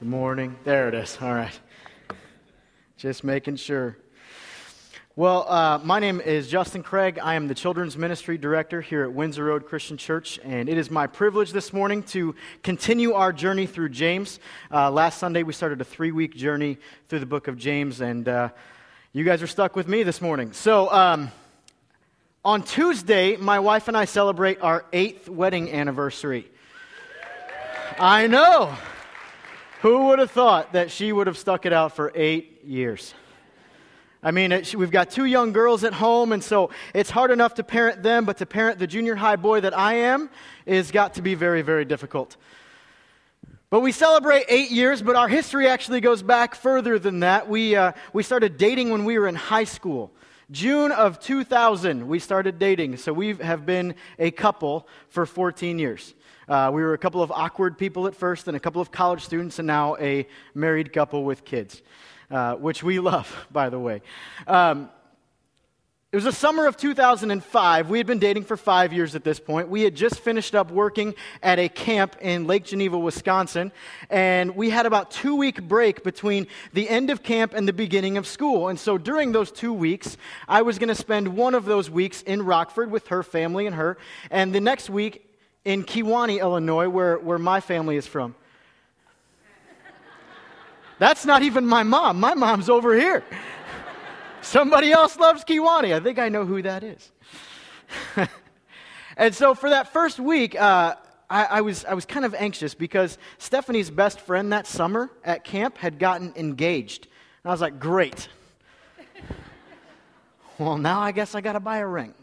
Good morning. There it is. All right. Just making sure. Well, uh, my name is Justin Craig. I am the Children's Ministry Director here at Windsor Road Christian Church, and it is my privilege this morning to continue our journey through James. Uh, last Sunday, we started a three week journey through the book of James, and uh, you guys are stuck with me this morning. So, um, on Tuesday, my wife and I celebrate our eighth wedding anniversary. I know. Who would have thought that she would have stuck it out for eight years? I mean, it, we've got two young girls at home, and so it's hard enough to parent them, but to parent the junior high boy that I am is got to be very, very difficult. But we celebrate eight years, but our history actually goes back further than that. We, uh, we started dating when we were in high school. June of 2000, we started dating. So we have been a couple for 14 years. Uh, we were a couple of awkward people at first, and a couple of college students, and now a married couple with kids, uh, which we love, by the way. Um, it was the summer of 2005. We had been dating for five years at this point. We had just finished up working at a camp in Lake Geneva, Wisconsin, and we had about two week break between the end of camp and the beginning of school. And so during those two weeks, I was going to spend one of those weeks in Rockford with her family and her, and the next week in Kewanee, Illinois, where, where my family is from. That's not even my mom. My mom's over here. Somebody else loves Kewanee. I think I know who that is. and so for that first week, uh, I, I, was, I was kind of anxious because Stephanie's best friend that summer at camp had gotten engaged. And I was like, great. well, now I guess I got to buy a ring.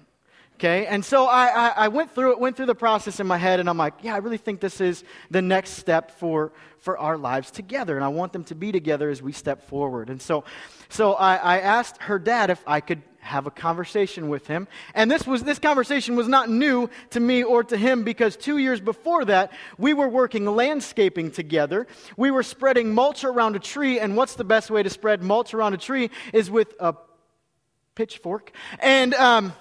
Okay, and so I, I, I, went through it, went through the process in my head, and I'm like, yeah, I really think this is the next step for, for our lives together, and I want them to be together as we step forward. And so, so I, I asked her dad if I could have a conversation with him. And this, was, this conversation was not new to me or to him because two years before that, we were working landscaping together. We were spreading mulch around a tree, and what's the best way to spread mulch around a tree is with a pitchfork. And, um,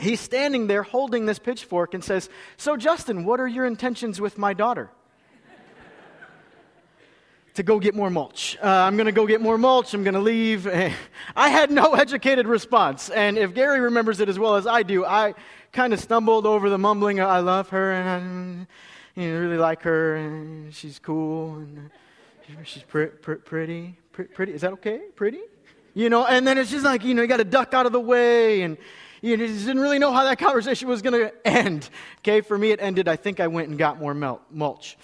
he's standing there holding this pitchfork and says, So, Justin, what are your intentions with my daughter? to go get more mulch. Uh, I'm going to go get more mulch. I'm going to leave. I had no educated response. And if Gary remembers it as well as I do, I kind of stumbled over the mumbling, I love her and I you know, really like her and she's cool and she's pre- pre- pretty. Pre- pretty. Is that okay? Pretty? You know, and then it's just like, you know, you got to duck out of the way and you didn't really know how that conversation was going to end. Okay, for me it ended, I think I went and got more mulch.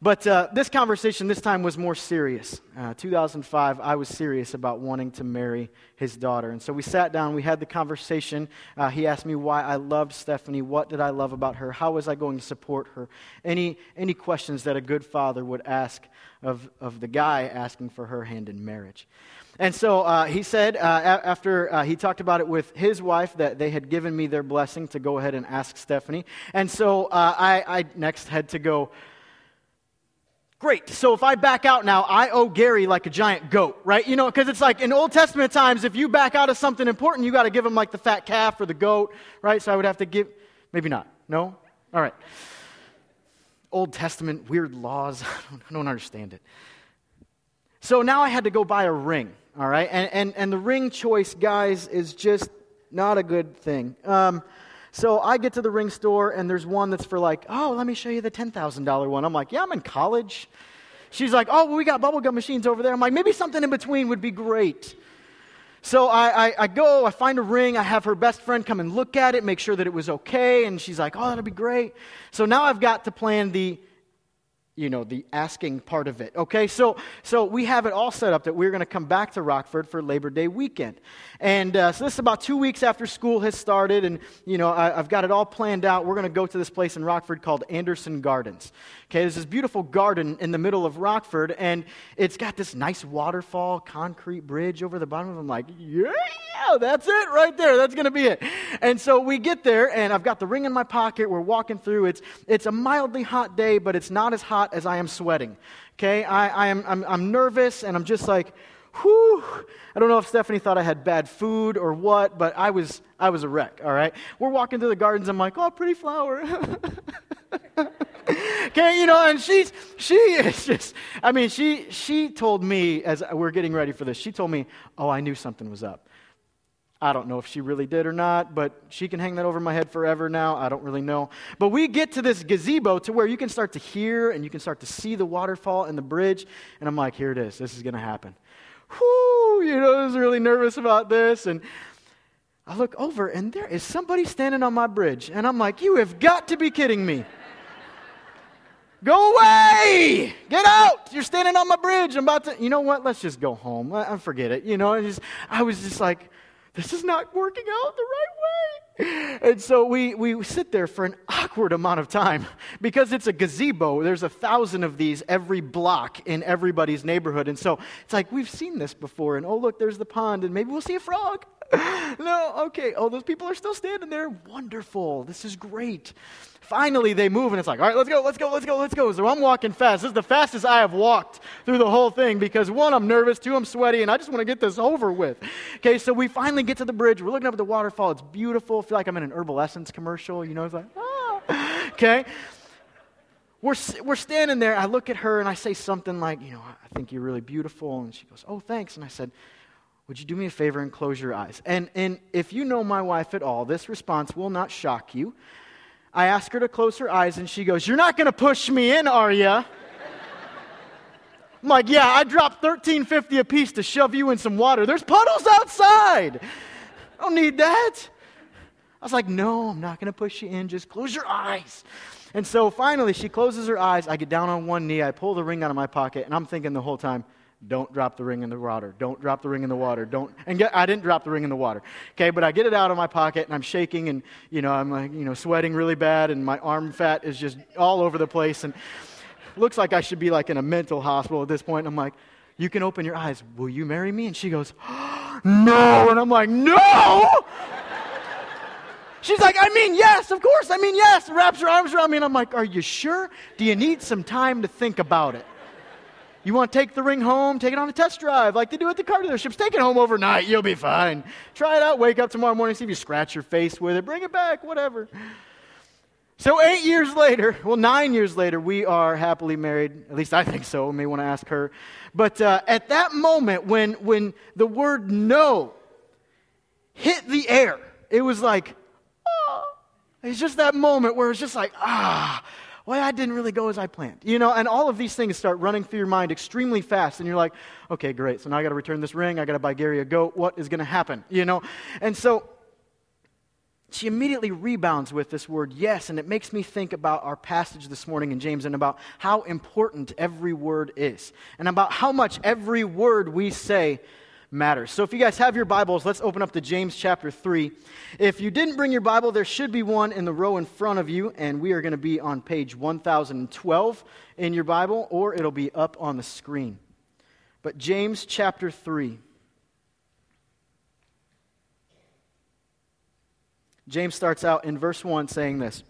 But uh, this conversation this time was more serious. Uh, 2005, I was serious about wanting to marry his daughter. And so we sat down, we had the conversation. Uh, he asked me why I loved Stephanie, what did I love about her, how was I going to support her, any, any questions that a good father would ask of, of the guy asking for her hand in marriage. And so uh, he said, uh, after uh, he talked about it with his wife, that they had given me their blessing to go ahead and ask Stephanie. And so uh, I, I next had to go, Great. So if I back out now, I owe Gary like a giant goat, right? You know, because it's like in Old Testament times, if you back out of something important, you got to give him like the fat calf or the goat, right? So I would have to give, maybe not. No? All right. Old Testament, weird laws. I don't, I don't understand it. So now I had to go buy a ring, all right? And, and, and the ring choice, guys, is just not a good thing. Um, so I get to the ring store, and there's one that's for like, oh, let me show you the $10,000 one. I'm like, yeah, I'm in college. She's like, oh, well, we got bubblegum machines over there. I'm like, maybe something in between would be great. So I, I, I, go, I find a ring, I have her best friend come and look at it, make sure that it was okay, and she's like, oh, that'll be great. So now I've got to plan the you know the asking part of it okay? So so we have it all set up that we're going to come back to rockford for labor day weekend. And uh, so this is about two weeks after school has started and you know I, have got it all planned out. We're going to go to this place in rockford called anderson gardens okay there's this beautiful garden in the middle of rockford and it's got this nice waterfall concrete bridge over the bottom of it i'm like yeah that's it right there that's going to be it and so we get there and i've got the ring in my pocket we're walking through it's it's a mildly hot day but it's not as hot as I am sweating. Okay, I, I am, I'm, I'm nervous and I'm just like, whew. I don't know if Stephanie thought I had bad food or what, but I was, I was a wreck, all right? We're walking through the gardens. I'm like, oh, pretty flower. okay, you know, and she's she is just I mean, she she told me as we're getting ready for this, she told me, "Oh, I knew something was up." I don't know if she really did or not, but she can hang that over my head forever now. I don't really know. But we get to this gazebo to where you can start to hear and you can start to see the waterfall and the bridge. And I'm like, here it is. This is going to happen. Whoo, you know, I was really nervous about this. And I look over and there is somebody standing on my bridge. And I'm like, you have got to be kidding me. Go away! Get out! You're standing on my bridge. I'm about to, you know what? Let's just go home. I, forget it. You know, I, just, I was just like, this is not working out the right way. And so we, we sit there for an awkward amount of time because it's a gazebo. There's a thousand of these every block in everybody's neighborhood. And so it's like, we've seen this before. And oh, look, there's the pond, and maybe we'll see a frog. no, okay. Oh, those people are still standing there. Wonderful. This is great. Finally, they move, and it's like, all right, let's go, let's go, let's go, let's go. So I'm walking fast. This is the fastest I have walked through the whole thing because one, I'm nervous, two, I'm sweaty, and I just want to get this over with. Okay, so we finally get to the bridge. We're looking up at the waterfall. It's beautiful. I feel like I'm in an Herbal Essence commercial. You know, it's like, ah. Okay. We're, we're standing there. I look at her and I say something like, you know, I think you're really beautiful. And she goes, oh, thanks. And I said, would you do me a favor and close your eyes? And, and if you know my wife at all, this response will not shock you. I ask her to close her eyes, and she goes, You're not going to push me in, are you? I'm like, Yeah, I dropped $13.50 a piece to shove you in some water. There's puddles outside. I don't need that. I was like, No, I'm not going to push you in. Just close your eyes. And so finally, she closes her eyes. I get down on one knee. I pull the ring out of my pocket, and I'm thinking the whole time, don't drop the ring in the water. Don't drop the ring in the water. Don't. And get, I didn't drop the ring in the water. Okay, but I get it out of my pocket and I'm shaking and, you know, I'm like, you know, sweating really bad and my arm fat is just all over the place and looks like I should be like in a mental hospital at this point. And I'm like, you can open your eyes. Will you marry me? And she goes, no. And I'm like, no. She's like, I mean, yes, of course. I mean, yes. Wraps her arms around me and I'm like, are you sure? Do you need some time to think about it? You want to take the ring home, take it on a test drive like they do at the car dealerships. Take it home overnight, you'll be fine. Try it out, wake up tomorrow morning, see if you scratch your face with it, bring it back, whatever. So, eight years later, well, nine years later, we are happily married. At least I think so. May want to ask her. But uh, at that moment, when, when the word no hit the air, it was like, ah. It's just that moment where it's just like, ah, well, that didn't really go as I planned. You know, and all of these things start running through your mind extremely fast. And you're like, okay, great. So now I got to return this ring. I got to buy Gary a goat. What is going to happen? You know? And so she immediately rebounds with this word yes. And it makes me think about our passage this morning in James and about how important every word is and about how much every word we say matters. So if you guys have your Bibles, let's open up to James chapter 3. If you didn't bring your Bible, there should be one in the row in front of you, and we are going to be on page 1012 in your Bible, or it'll be up on the screen. But James chapter 3. James starts out in verse 1 saying this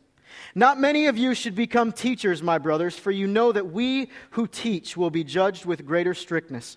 Not many of you should become teachers, my brothers, for you know that we who teach will be judged with greater strictness.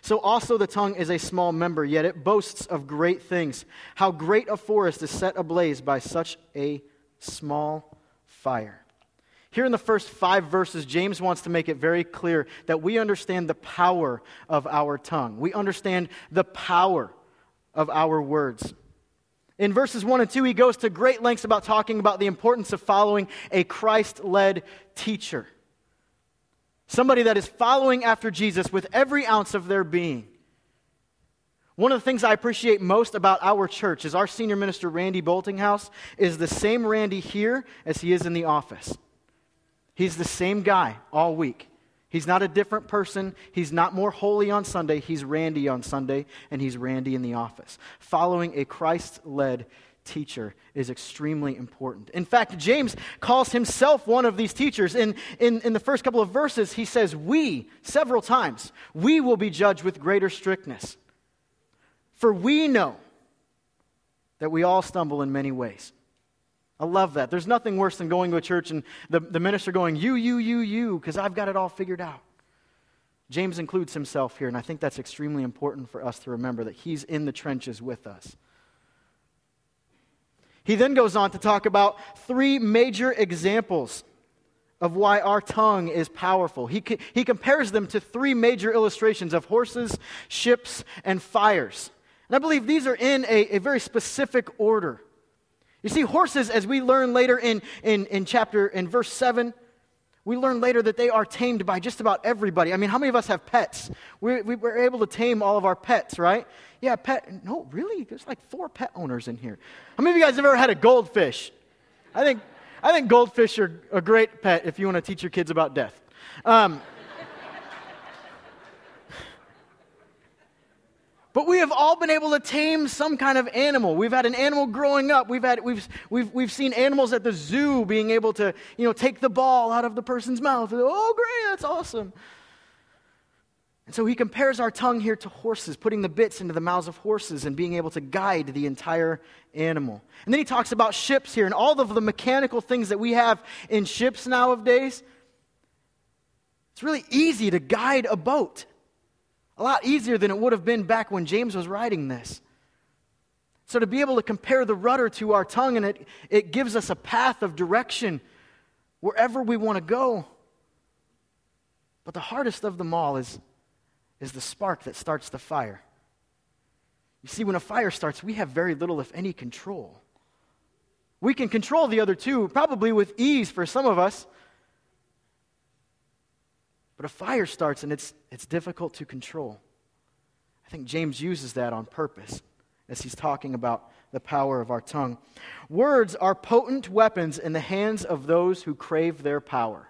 So also the tongue is a small member, yet it boasts of great things. How great a forest is set ablaze by such a small fire. Here in the first five verses, James wants to make it very clear that we understand the power of our tongue. We understand the power of our words. In verses 1 and 2, he goes to great lengths about talking about the importance of following a Christ led teacher. Somebody that is following after Jesus with every ounce of their being. One of the things I appreciate most about our church is our senior minister, Randy Boltinghouse, is the same Randy here as he is in the office. He's the same guy all week. He's not a different person. He's not more holy on Sunday. He's Randy on Sunday, and he's Randy in the office. Following a Christ led teacher is extremely important. In fact, James calls himself one of these teachers. In, in, in the first couple of verses, he says, We, several times, we will be judged with greater strictness. For we know that we all stumble in many ways. I love that. There's nothing worse than going to a church and the, the minister going, You, you, you, you, because I've got it all figured out. James includes himself here, and I think that's extremely important for us to remember that he's in the trenches with us. He then goes on to talk about three major examples of why our tongue is powerful. He, he compares them to three major illustrations of horses, ships, and fires. And I believe these are in a, a very specific order. You see, horses, as we learn later in, in, in chapter, in verse 7, we learn later that they are tamed by just about everybody. I mean, how many of us have pets? We, we were able to tame all of our pets, right? Yeah, pet. No, really? There's like four pet owners in here. How many of you guys have ever had a goldfish? I think, I think goldfish are a great pet if you want to teach your kids about death. Um, But we have all been able to tame some kind of animal. We've had an animal growing up. We've, had, we've, we've, we've seen animals at the zoo being able to, you know, take the ball out of the person's mouth. Oh, great, that's awesome. And so he compares our tongue here to horses, putting the bits into the mouths of horses and being able to guide the entire animal. And then he talks about ships here and all of the mechanical things that we have in ships nowadays. It's really easy to guide a boat. A lot easier than it would have been back when James was writing this. So, to be able to compare the rudder to our tongue, and it, it gives us a path of direction wherever we want to go. But the hardest of them all is, is the spark that starts the fire. You see, when a fire starts, we have very little, if any, control. We can control the other two, probably with ease for some of us. But a fire starts and it's, it's difficult to control. I think James uses that on purpose as he's talking about the power of our tongue. Words are potent weapons in the hands of those who crave their power.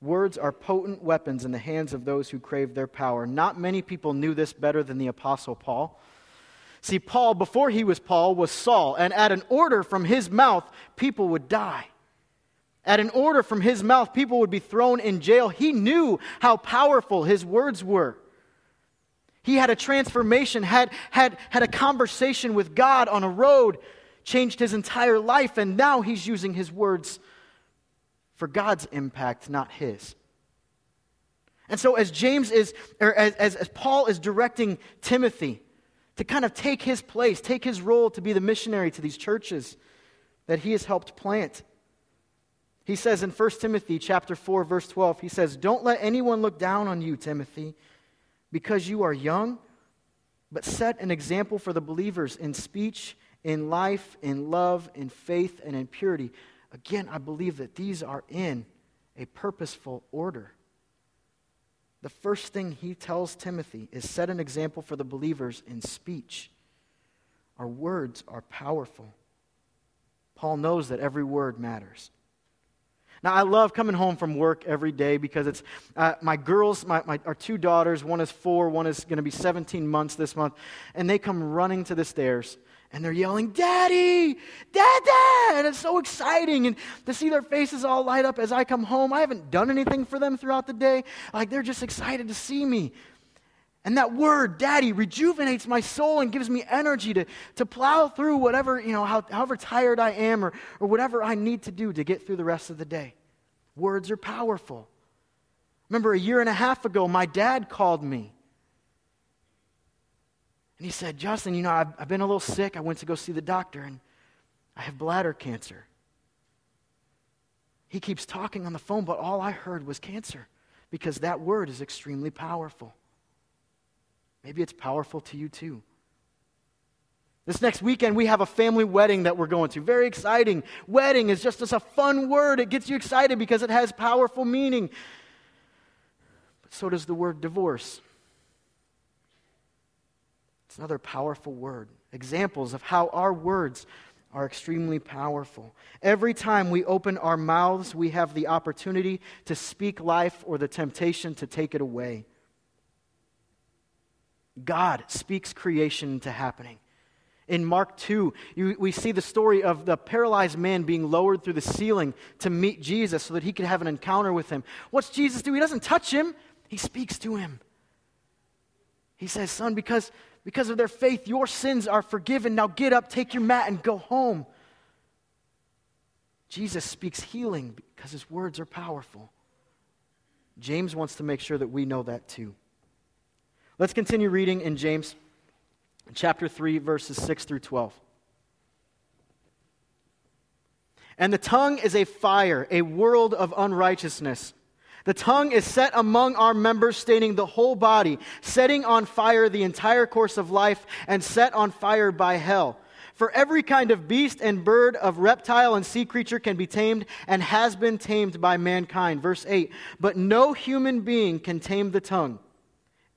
Words are potent weapons in the hands of those who crave their power. Not many people knew this better than the Apostle Paul. See, Paul, before he was Paul, was Saul, and at an order from his mouth, people would die. At an order from his mouth, people would be thrown in jail. He knew how powerful his words were. He had a transformation, had, had, had a conversation with God on a road, changed his entire life, and now he's using his words for God's impact, not his. And so, as James is, or as, as, as Paul is directing Timothy to kind of take his place, take his role to be the missionary to these churches that he has helped plant, he says in 1 Timothy chapter 4 verse 12, he says, "Don't let anyone look down on you, Timothy, because you are young, but set an example for the believers in speech, in life, in love, in faith, and in purity." Again, I believe that these are in a purposeful order. The first thing he tells Timothy is set an example for the believers in speech. Our words are powerful. Paul knows that every word matters. Now, I love coming home from work every day because it's uh, my girls, my, my, our two daughters, one is four, one is going to be 17 months this month, and they come running to the stairs and they're yelling, Daddy, Dad, Dad! And it's so exciting. And to see their faces all light up as I come home, I haven't done anything for them throughout the day. Like they're just excited to see me. And that word, daddy, rejuvenates my soul and gives me energy to, to plow through whatever, you know, how, however tired I am or, or whatever I need to do to get through the rest of the day. Words are powerful. Remember, a year and a half ago, my dad called me. And he said, Justin, you know, I've, I've been a little sick. I went to go see the doctor, and I have bladder cancer. He keeps talking on the phone, but all I heard was cancer because that word is extremely powerful. Maybe it's powerful to you too. This next weekend, we have a family wedding that we're going to. Very exciting. Wedding is just, just a fun word. It gets you excited because it has powerful meaning. But so does the word divorce. It's another powerful word. Examples of how our words are extremely powerful. Every time we open our mouths, we have the opportunity to speak life or the temptation to take it away. God speaks creation into happening. In Mark 2, you, we see the story of the paralyzed man being lowered through the ceiling to meet Jesus so that he could have an encounter with him. What's Jesus do? He doesn't touch him, he speaks to him. He says, Son, because, because of their faith, your sins are forgiven. Now get up, take your mat, and go home. Jesus speaks healing because his words are powerful. James wants to make sure that we know that too. Let's continue reading in James chapter 3, verses 6 through 12. And the tongue is a fire, a world of unrighteousness. The tongue is set among our members, staining the whole body, setting on fire the entire course of life, and set on fire by hell. For every kind of beast and bird, of reptile and sea creature can be tamed and has been tamed by mankind. Verse 8 But no human being can tame the tongue.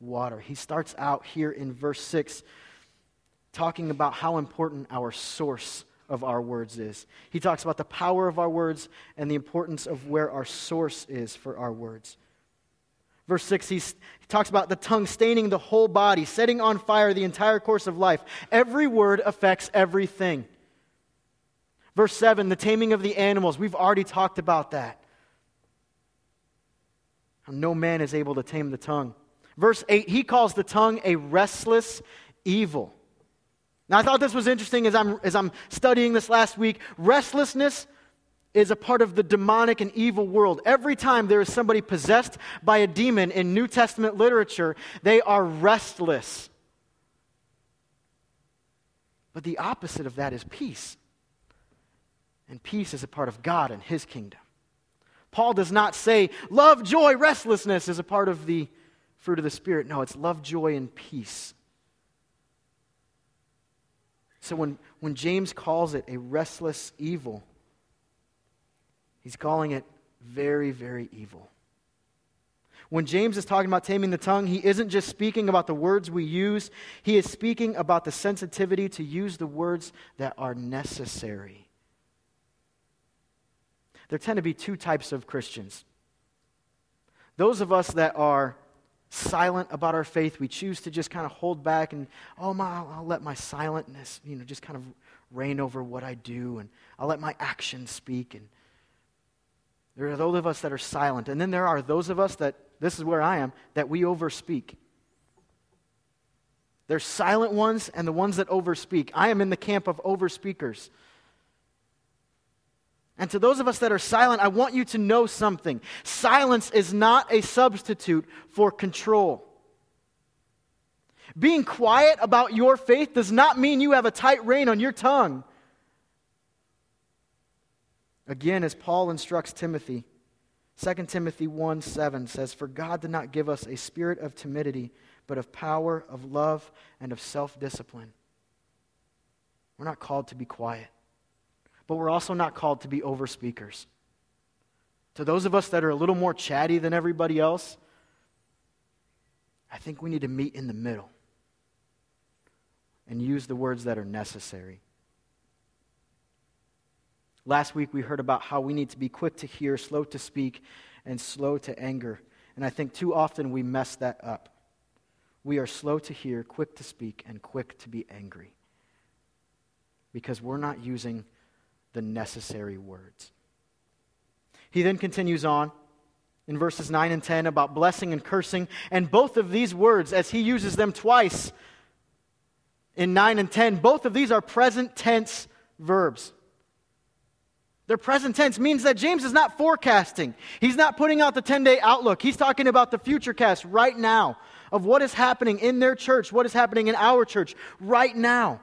water. He starts out here in verse 6 talking about how important our source of our words is. He talks about the power of our words and the importance of where our source is for our words. Verse 6, he talks about the tongue staining the whole body, setting on fire the entire course of life. Every word affects everything. Verse 7, the taming of the animals. We've already talked about that. No man is able to tame the tongue. Verse 8, he calls the tongue a restless evil. Now, I thought this was interesting as I'm, as I'm studying this last week. Restlessness is a part of the demonic and evil world. Every time there is somebody possessed by a demon in New Testament literature, they are restless. But the opposite of that is peace. And peace is a part of God and His kingdom. Paul does not say love, joy, restlessness is a part of the fruit of the Spirit. No, it's love, joy, and peace. So when, when James calls it a restless evil, he's calling it very, very evil. When James is talking about taming the tongue, he isn't just speaking about the words we use, he is speaking about the sensitivity to use the words that are necessary. There tend to be two types of Christians those of us that are silent about our faith. We choose to just kind of hold back and, oh, my, I'll, I'll let my silentness, you know, just kind of reign over what I do, and I'll let my actions speak. And there are those of us that are silent. And then there are those of us that, this is where I am, that we overspeak. There's silent ones and the ones that overspeak. I am in the camp of overspeakers. And to those of us that are silent, I want you to know something. Silence is not a substitute for control. Being quiet about your faith does not mean you have a tight rein on your tongue. Again, as Paul instructs Timothy, 2 Timothy 1 7 says, For God did not give us a spirit of timidity, but of power, of love, and of self discipline. We're not called to be quiet but we're also not called to be over speakers. To those of us that are a little more chatty than everybody else, I think we need to meet in the middle and use the words that are necessary. Last week we heard about how we need to be quick to hear, slow to speak, and slow to anger. And I think too often we mess that up. We are slow to hear, quick to speak, and quick to be angry because we're not using the necessary words. He then continues on in verses 9 and 10 about blessing and cursing. And both of these words, as he uses them twice in 9 and 10, both of these are present tense verbs. Their present tense means that James is not forecasting. He's not putting out the 10 day outlook. He's talking about the future cast right now of what is happening in their church, what is happening in our church right now.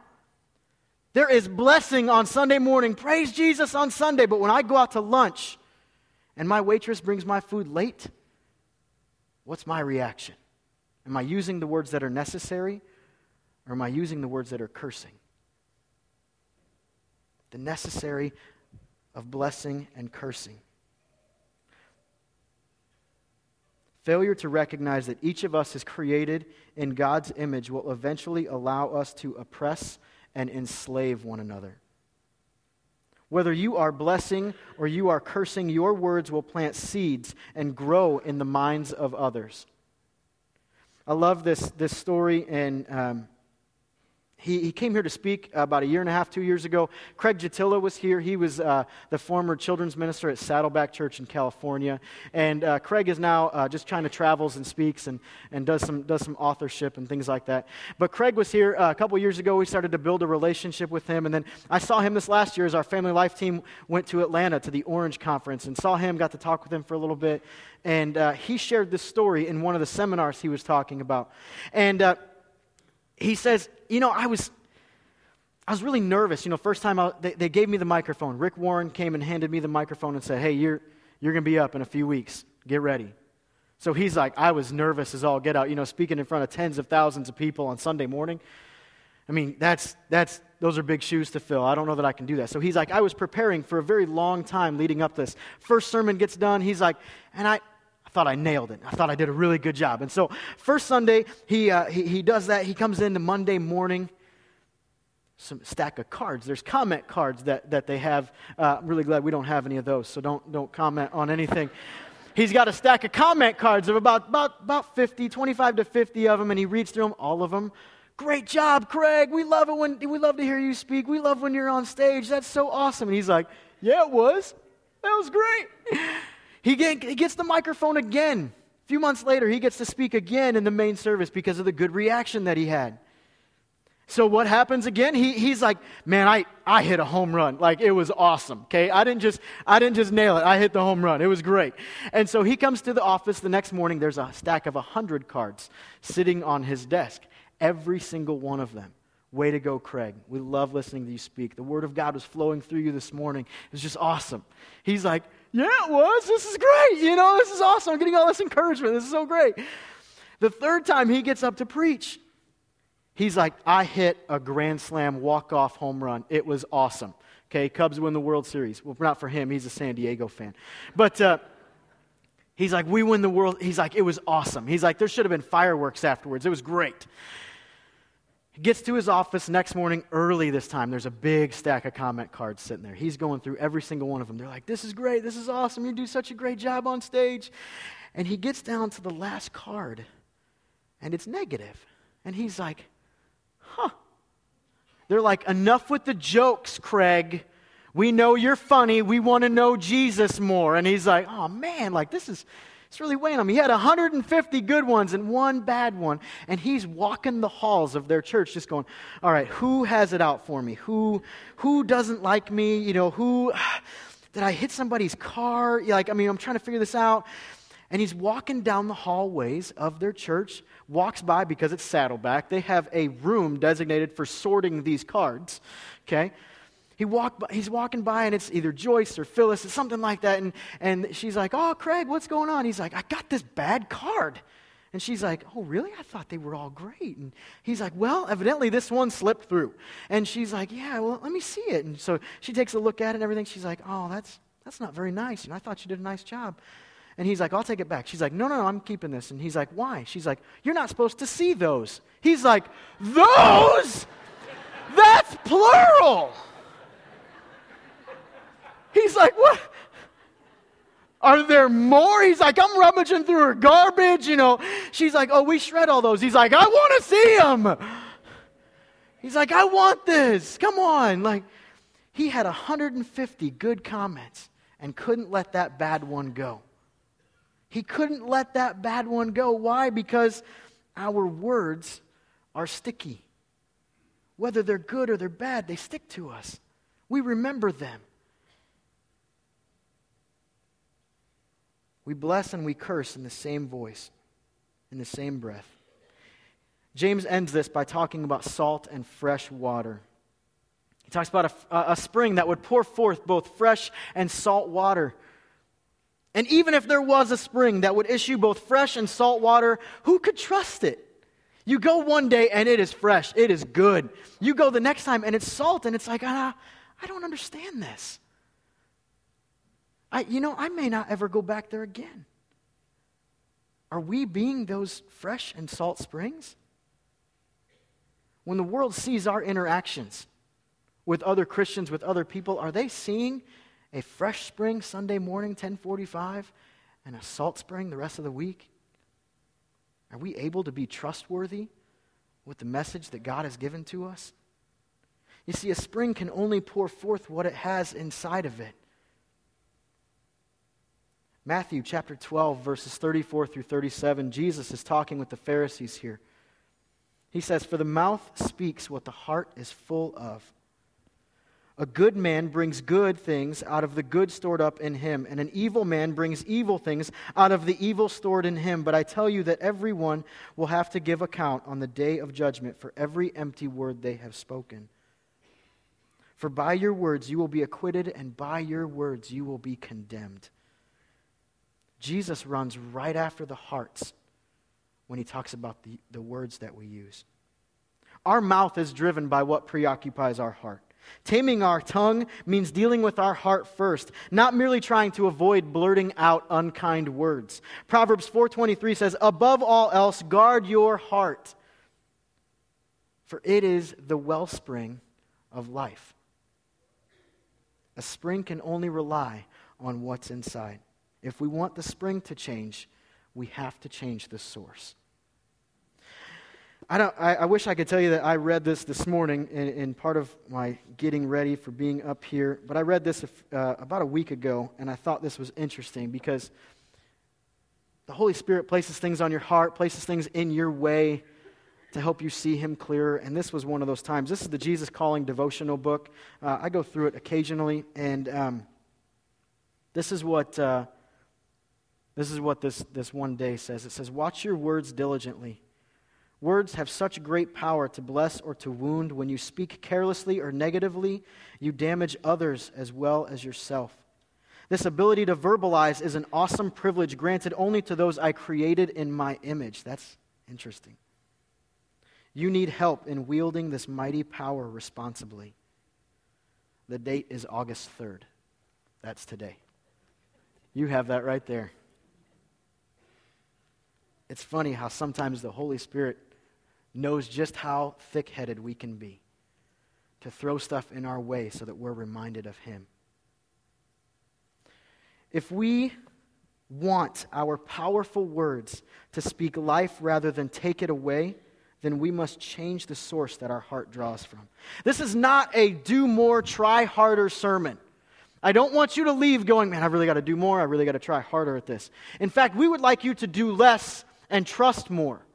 There is blessing on Sunday morning. Praise Jesus on Sunday. But when I go out to lunch and my waitress brings my food late, what's my reaction? Am I using the words that are necessary or am I using the words that are cursing? The necessary of blessing and cursing. Failure to recognize that each of us is created in God's image will eventually allow us to oppress and enslave one another. Whether you are blessing or you are cursing, your words will plant seeds and grow in the minds of others. I love this, this story in um, he, he came here to speak about a year and a half, two years ago. Craig Jutila was here. He was uh, the former children's minister at Saddleback Church in California. And uh, Craig is now uh, just kind of travels and speaks and, and does, some, does some authorship and things like that. But Craig was here uh, a couple years ago. We started to build a relationship with him. And then I saw him this last year as our family life team went to Atlanta to the Orange Conference and saw him, got to talk with him for a little bit. And uh, he shared this story in one of the seminars he was talking about. And uh, he says, You know, I was. I was really nervous. You know, first time I, they, they gave me the microphone. Rick Warren came and handed me the microphone and said, Hey, you're, you're going to be up in a few weeks. Get ready. So he's like, I was nervous as all get out, you know, speaking in front of tens of thousands of people on Sunday morning. I mean, that's, that's, those are big shoes to fill. I don't know that I can do that. So he's like, I was preparing for a very long time leading up this. First sermon gets done. He's like, and I, thought I nailed it. I thought I did a really good job. And so, first Sunday, he, uh, he, he does that. He comes in the Monday morning, some stack of cards. There's comment cards that, that they have. Uh, I'm really glad we don't have any of those, so don't, don't comment on anything. He's got a stack of comment cards of about, about, about 50, 25 to 50 of them, and he reads through them, all of them. Great job, Craig. We love it when we love to hear you speak. We love when you're on stage. That's so awesome. And he's like, Yeah, it was. That was great. He, get, he gets the microphone again. A few months later, he gets to speak again in the main service because of the good reaction that he had. So what happens again? He, he's like, man, I, I hit a home run. Like it was awesome. Okay. I didn't just, I didn't just nail it. I hit the home run. It was great. And so he comes to the office the next morning. There's a stack of a hundred cards sitting on his desk. Every single one of them. Way to go, Craig. We love listening to you speak. The word of God was flowing through you this morning. It was just awesome. He's like, yeah, it was. This is great. You know, this is awesome. I'm getting all this encouragement. This is so great. The third time he gets up to preach, he's like, I hit a grand slam walk off home run. It was awesome. Okay, Cubs win the World Series. Well, not for him, he's a San Diego fan. But, uh, He's like, we win the world. He's like, it was awesome. He's like, there should have been fireworks afterwards. It was great. He gets to his office next morning early this time. There's a big stack of comment cards sitting there. He's going through every single one of them. They're like, This is great. This is awesome. You do such a great job on stage. And he gets down to the last card, and it's negative. And he's like, Huh. They're like, Enough with the jokes, Craig. We know you're funny. We want to know Jesus more. And he's like, Oh, man, like, this is it's really weighing me. He had 150 good ones and one bad one. And he's walking the halls of their church just going, all right, who has it out for me? Who, who doesn't like me? You know, who, did I hit somebody's car? Like, I mean, I'm trying to figure this out. And he's walking down the hallways of their church, walks by because it's Saddleback. They have a room designated for sorting these cards, okay? He walk by, he's walking by and it's either Joyce or Phyllis or something like that. And, and she's like, Oh, Craig, what's going on? He's like, I got this bad card. And she's like, Oh, really? I thought they were all great. And he's like, Well, evidently this one slipped through. And she's like, Yeah, well, let me see it. And so she takes a look at it and everything. She's like, Oh, that's, that's not very nice. And I thought you did a nice job. And he's like, I'll take it back. She's like, No, no, no, I'm keeping this. And he's like, Why? She's like, You're not supposed to see those. He's like, Those? That's plural. He's like, What? Are there more? He's like, I'm rummaging through her garbage, you know. She's like, Oh, we shred all those. He's like, I want to see them. He's like, I want this. Come on. Like, he had 150 good comments and couldn't let that bad one go. He couldn't let that bad one go. Why? Because our words are sticky. Whether they're good or they're bad, they stick to us. We remember them. We bless and we curse in the same voice, in the same breath. James ends this by talking about salt and fresh water. He talks about a, a, spring that would pour forth both fresh and salt water. And even if there was a spring that would issue both fresh and salt water, who could trust it? You go one day and it is fresh, it is good. You go the next time and it's salt, and it's like, ah, I don't understand this. I, you know, I may not ever go back there again. Are we being those fresh and salt springs? When the world sees our interactions with other Christians, with other people, are they seeing a fresh spring Sunday morning, 1045, and a salt spring the rest of the week? Are we able to be trustworthy with the message that God has given to us? You see, a spring can only pour forth what it has inside of it. Matthew chapter 12, verses 34 through 37, Jesus is talking with the Pharisees here. He says, For the mouth speaks what the heart is full of. A good man brings good things out of the good stored up in him, and an evil man brings evil things out of the evil stored in him. But I tell you that everyone will have to give account on the day of judgment for every empty word they have spoken. For by your words you will be acquitted, and by your words you will be condemned. Jesus runs right after the hearts when he talks about the, the words that we use. Our mouth is driven by what preoccupies our heart. Taming our tongue means dealing with our heart first, not merely trying to avoid blurting out unkind words. Proverbs 4:23 says, "Above all else, guard your heart, for it is the wellspring of life." A spring can only rely on what's inside. If we want the spring to change, we have to change the source. I, don't, I, I, wish I could tell you that I read this this morning in, in, part of my getting ready for being up here, but I read this uh, about a week ago, and I thought this was interesting because the Holy Spirit places things on your heart, places things in your way to help you see Him clearer, and this was one of those times. This is the Jesus Calling devotional book. Uh, I go through it occasionally, and um, this is what. Uh, this is what this, this one day says. It says, Watch your words diligently Words have such great power to bless or to wound. When you speak carelessly or negatively, you damage others as well as yourself. This ability to verbalize is an awesome privilege granted only to those I created in my image. That's interesting. You need help in wielding this mighty power responsibly. The date is August 3rd. That's today. You have that right there. It's funny how sometimes the Holy Spirit knows just how thick headed we can be to throw stuff in our way so that we're reminded of Him. If we want our powerful words to speak life rather than take it away, then we must change the source that our heart draws from. This is not a do more, try harder sermon. I don't want you to leave going, man, I really got to do more. I really got to try harder at this. In fact, we would like you to do less and trust more.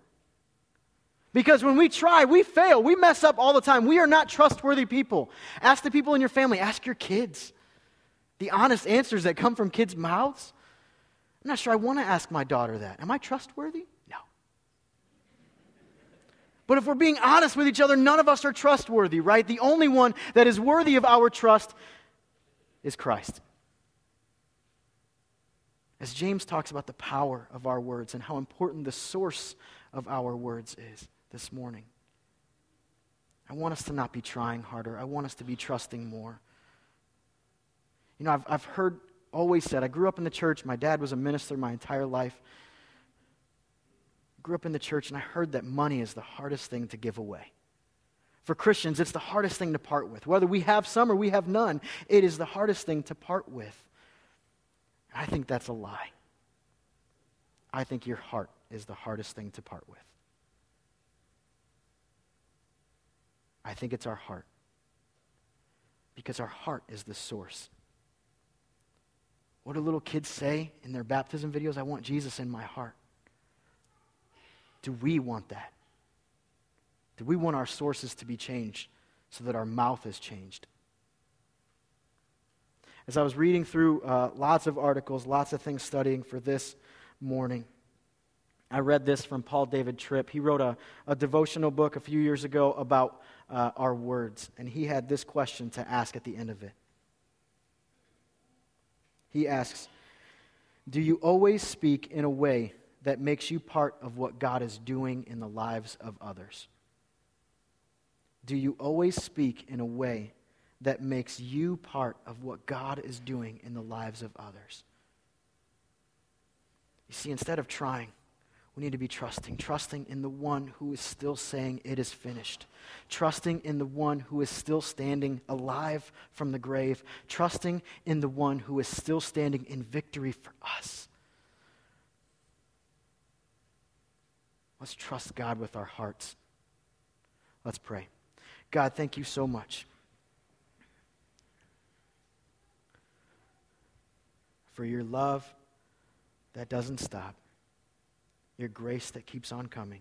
Because when we try, we fail. We mess up all the time. We are not trustworthy people. Ask the people in your family, ask your kids. The honest answers that come from kids' mouths. I'm not sure I want to ask my daughter that. Am I trustworthy? No. But if we're being honest with each other, none of us are trustworthy, right? The only one that is worthy of our trust is Christ. As James talks about the power of our words and how important the source of our words is this morning. I want us to not be trying harder. I want us to be trusting more. You know, I've, I've heard always said, I grew up in the church. My dad was a minister my entire life. I grew up in the church, and I heard that money is the hardest thing to give away. For Christians, it's the hardest thing to part with. Whether we have some or we have none, it is the hardest thing to part with. I think that's a lie. I think your heart is the hardest thing to part with. I think it's our heart. Because our heart is the source. What do little kids say in their baptism videos? I want Jesus in my heart. Do we want that? Do we want our sources to be changed so that our mouth is changed? As I was reading through uh, lots of articles, lots of things studying for this morning, I read this from Paul David Tripp. He wrote a, a devotional book a few years ago about uh, our words, and he had this question to ask at the end of it. He asks, Do you always speak in a way that makes you part of what God is doing in the lives of others? Do you always speak in a way that makes you part of what God is doing in the lives of others. You see, instead of trying, We need to be trusting, trusting in the one who is still saying it is finished, trusting in the one who is still standing alive from the grave, trusting in the one who is still standing in victory for us. Let's trust God with our hearts. Let's pray. God, thank you so much for your love that doesn't stop, your grace that keeps on coming,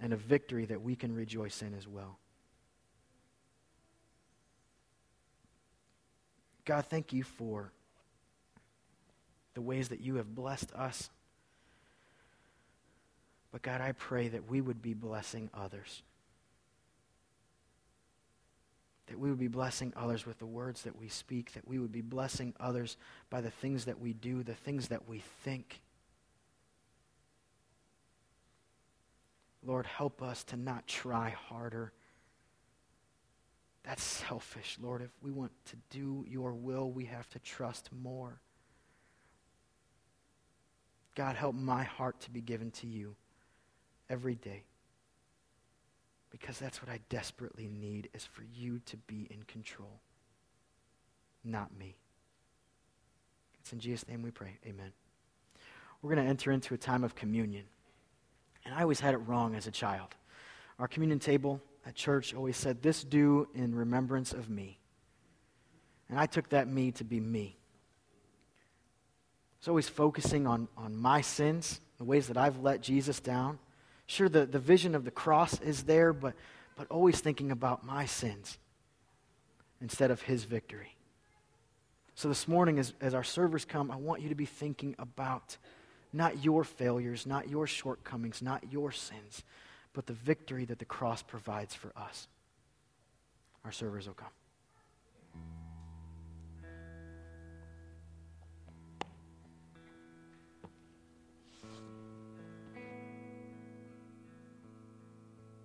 and a victory that we can rejoice in as well. God, thank you for the ways that you have blessed us. But God, I pray that we would be blessing others. That we would be blessing others with the words that we speak, that we would be blessing others by the things that we do, the things that we think. Lord, help us to not try harder. That's selfish, Lord. If we want to do your will, we have to trust more. God, help my heart to be given to you every day. Because that's what I desperately need is for you to be in control, not me. It's in Jesus' name we pray. Amen. We're going to enter into a time of communion. And I always had it wrong as a child. Our communion table at church always said, This do in remembrance of me. And I took that me to be me. I was always focusing on, on my sins, the ways that I've let Jesus down. Sure, the, the vision of the cross is there, but, but always thinking about my sins instead of his victory. So this morning, as, as our servers come, I want you to be thinking about not your failures, not your shortcomings, not your sins, but the victory that the cross provides for us. Our servers will come.